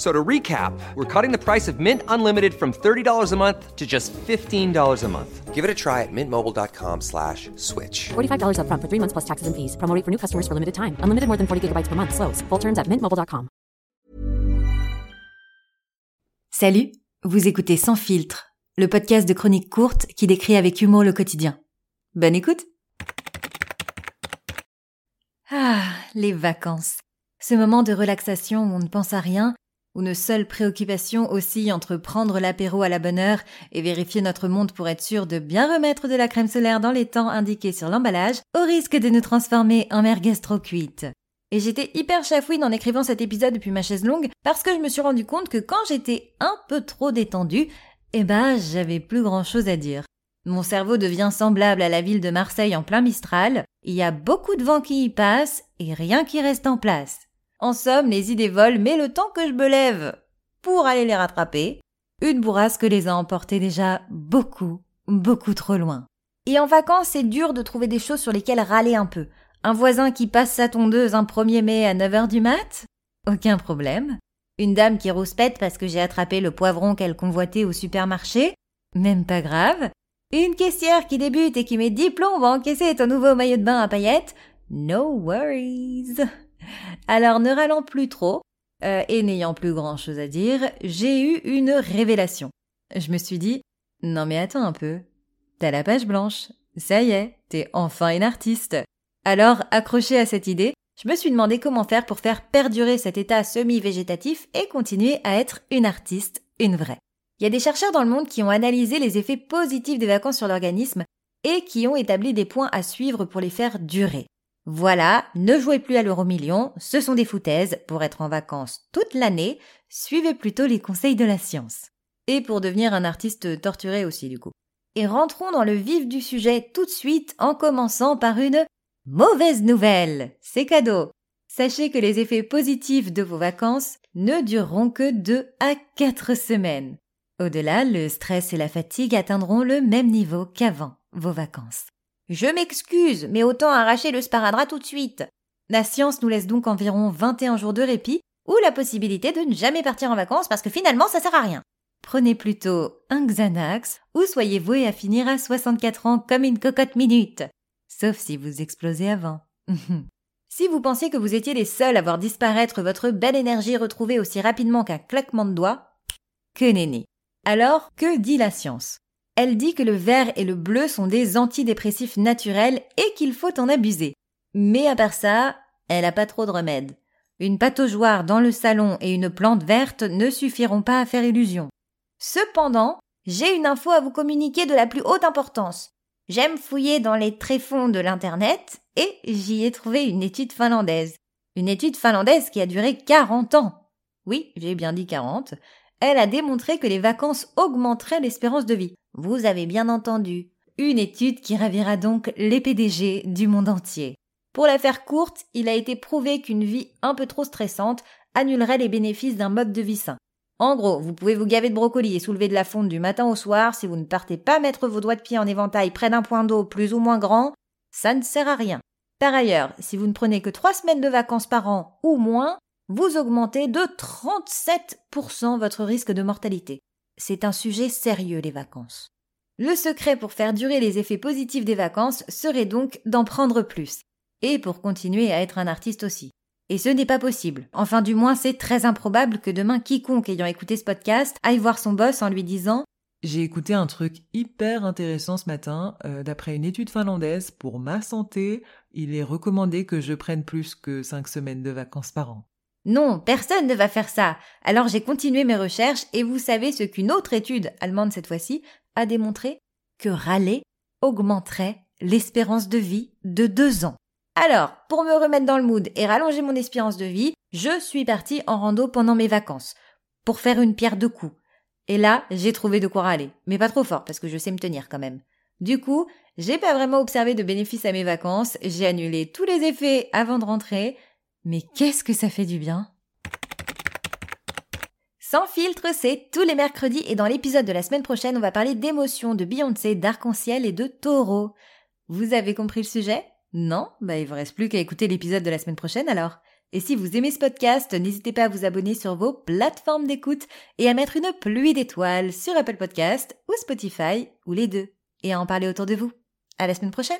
So to recap, we're cutting the price of Mint Unlimited from $30 a month to just $15 a month. Give it a try at mintmobile.com slash switch. $45 upfront for three months plus taxes and fees. Promo rate for new customers for limited time. Unlimited more than 40 gigabytes per month. Slows. Full terms at mintmobile.com. Salut, vous écoutez Sans filtre, le podcast de chroniques courtes qui décrit avec humour le quotidien. Bonne écoute Ah, les vacances. Ce moment de relaxation où on ne pense à rien où nos seules préoccupations oscillent entre prendre l'apéro à la bonne heure et vérifier notre monde pour être sûr de bien remettre de la crème solaire dans les temps indiqués sur l'emballage, au risque de nous transformer en merguez trop cuite. Et j'étais hyper chafouine en écrivant cet épisode depuis ma chaise longue parce que je me suis rendu compte que quand j'étais un peu trop détendue, eh ben, j'avais plus grand chose à dire. Mon cerveau devient semblable à la ville de Marseille en plein Mistral, il y a beaucoup de vent qui y passe et rien qui reste en place. En somme, les idées volent, mais le temps que je me lève pour aller les rattraper, une bourrasque les a emportés déjà beaucoup, beaucoup trop loin. Et en vacances, c'est dur de trouver des choses sur lesquelles râler un peu. Un voisin qui passe sa tondeuse un 1er mai à 9h du mat? Aucun problème. Une dame qui rouspète parce que j'ai attrapé le poivron qu'elle convoitait au supermarché? Même pas grave. Une caissière qui débute et qui met 10 plombs à encaisser ton nouveau maillot de bain à paillettes? No worries. Alors ne râlant plus trop, euh, et n'ayant plus grand chose à dire, j'ai eu une révélation. Je me suis dit, non mais attends un peu, t'as la page blanche, ça y est, t'es enfin une artiste. Alors, accroché à cette idée, je me suis demandé comment faire pour faire perdurer cet état semi-végétatif et continuer à être une artiste, une vraie. Il y a des chercheurs dans le monde qui ont analysé les effets positifs des vacances sur l'organisme et qui ont établi des points à suivre pour les faire durer. Voilà, ne jouez plus à l'euro million, ce sont des foutaises, pour être en vacances toute l'année, suivez plutôt les conseils de la science. Et pour devenir un artiste torturé aussi du coup. Et rentrons dans le vif du sujet tout de suite en commençant par une mauvaise nouvelle. C'est cadeau. Sachez que les effets positifs de vos vacances ne dureront que deux à quatre semaines. Au-delà, le stress et la fatigue atteindront le même niveau qu'avant vos vacances. Je m'excuse, mais autant arracher le sparadrap tout de suite. La science nous laisse donc environ 21 jours de répit ou la possibilité de ne jamais partir en vacances parce que finalement ça sert à rien. Prenez plutôt un Xanax ou soyez voué à finir à 64 ans comme une cocotte minute. Sauf si vous explosez avant. si vous pensiez que vous étiez les seuls à voir disparaître votre belle énergie retrouvée aussi rapidement qu'un claquement de doigts, que nenni. Alors, que dit la science? Elle dit que le vert et le bleu sont des antidépressifs naturels et qu'il faut en abuser. Mais à part ça, elle a pas trop de remède. Une pataugeoire dans le salon et une plante verte ne suffiront pas à faire illusion. Cependant, j'ai une info à vous communiquer de la plus haute importance. J'aime fouiller dans les tréfonds de l'internet et j'y ai trouvé une étude finlandaise. Une étude finlandaise qui a duré 40 ans. Oui, j'ai bien dit 40. Elle a démontré que les vacances augmenteraient l'espérance de vie. Vous avez bien entendu. Une étude qui ravira donc les PDG du monde entier. Pour la faire courte, il a été prouvé qu'une vie un peu trop stressante annulerait les bénéfices d'un mode de vie sain. En gros, vous pouvez vous gaver de brocoli et soulever de la fonte du matin au soir si vous ne partez pas mettre vos doigts de pied en éventail près d'un point d'eau plus ou moins grand, ça ne sert à rien. Par ailleurs, si vous ne prenez que trois semaines de vacances par an ou moins, vous augmentez de 37% votre risque de mortalité. C'est un sujet sérieux, les vacances. Le secret pour faire durer les effets positifs des vacances serait donc d'en prendre plus. Et pour continuer à être un artiste aussi. Et ce n'est pas possible. Enfin, du moins, c'est très improbable que demain quiconque ayant écouté ce podcast aille voir son boss en lui disant J'ai écouté un truc hyper intéressant ce matin. Euh, d'après une étude finlandaise, pour ma santé, il est recommandé que je prenne plus que 5 semaines de vacances par an. Non, personne ne va faire ça. Alors j'ai continué mes recherches et vous savez ce qu'une autre étude, allemande cette fois-ci, a démontré? Que râler augmenterait l'espérance de vie de deux ans. Alors, pour me remettre dans le mood et rallonger mon espérance de vie, je suis partie en rando pendant mes vacances. Pour faire une pierre de coups. Et là, j'ai trouvé de quoi râler. Mais pas trop fort, parce que je sais me tenir quand même. Du coup, j'ai pas vraiment observé de bénéfices à mes vacances, j'ai annulé tous les effets avant de rentrer, mais qu'est-ce que ça fait du bien Sans filtre, c'est tous les mercredis et dans l'épisode de la semaine prochaine, on va parler d'émotions, de Beyoncé, d'arc-en-ciel et de taureau. Vous avez compris le sujet? Non? Bah il vous reste plus qu'à écouter l'épisode de la semaine prochaine alors. Et si vous aimez ce podcast, n'hésitez pas à vous abonner sur vos plateformes d'écoute et à mettre une pluie d'étoiles sur Apple Podcast ou Spotify ou les deux et à en parler autour de vous. À la semaine prochaine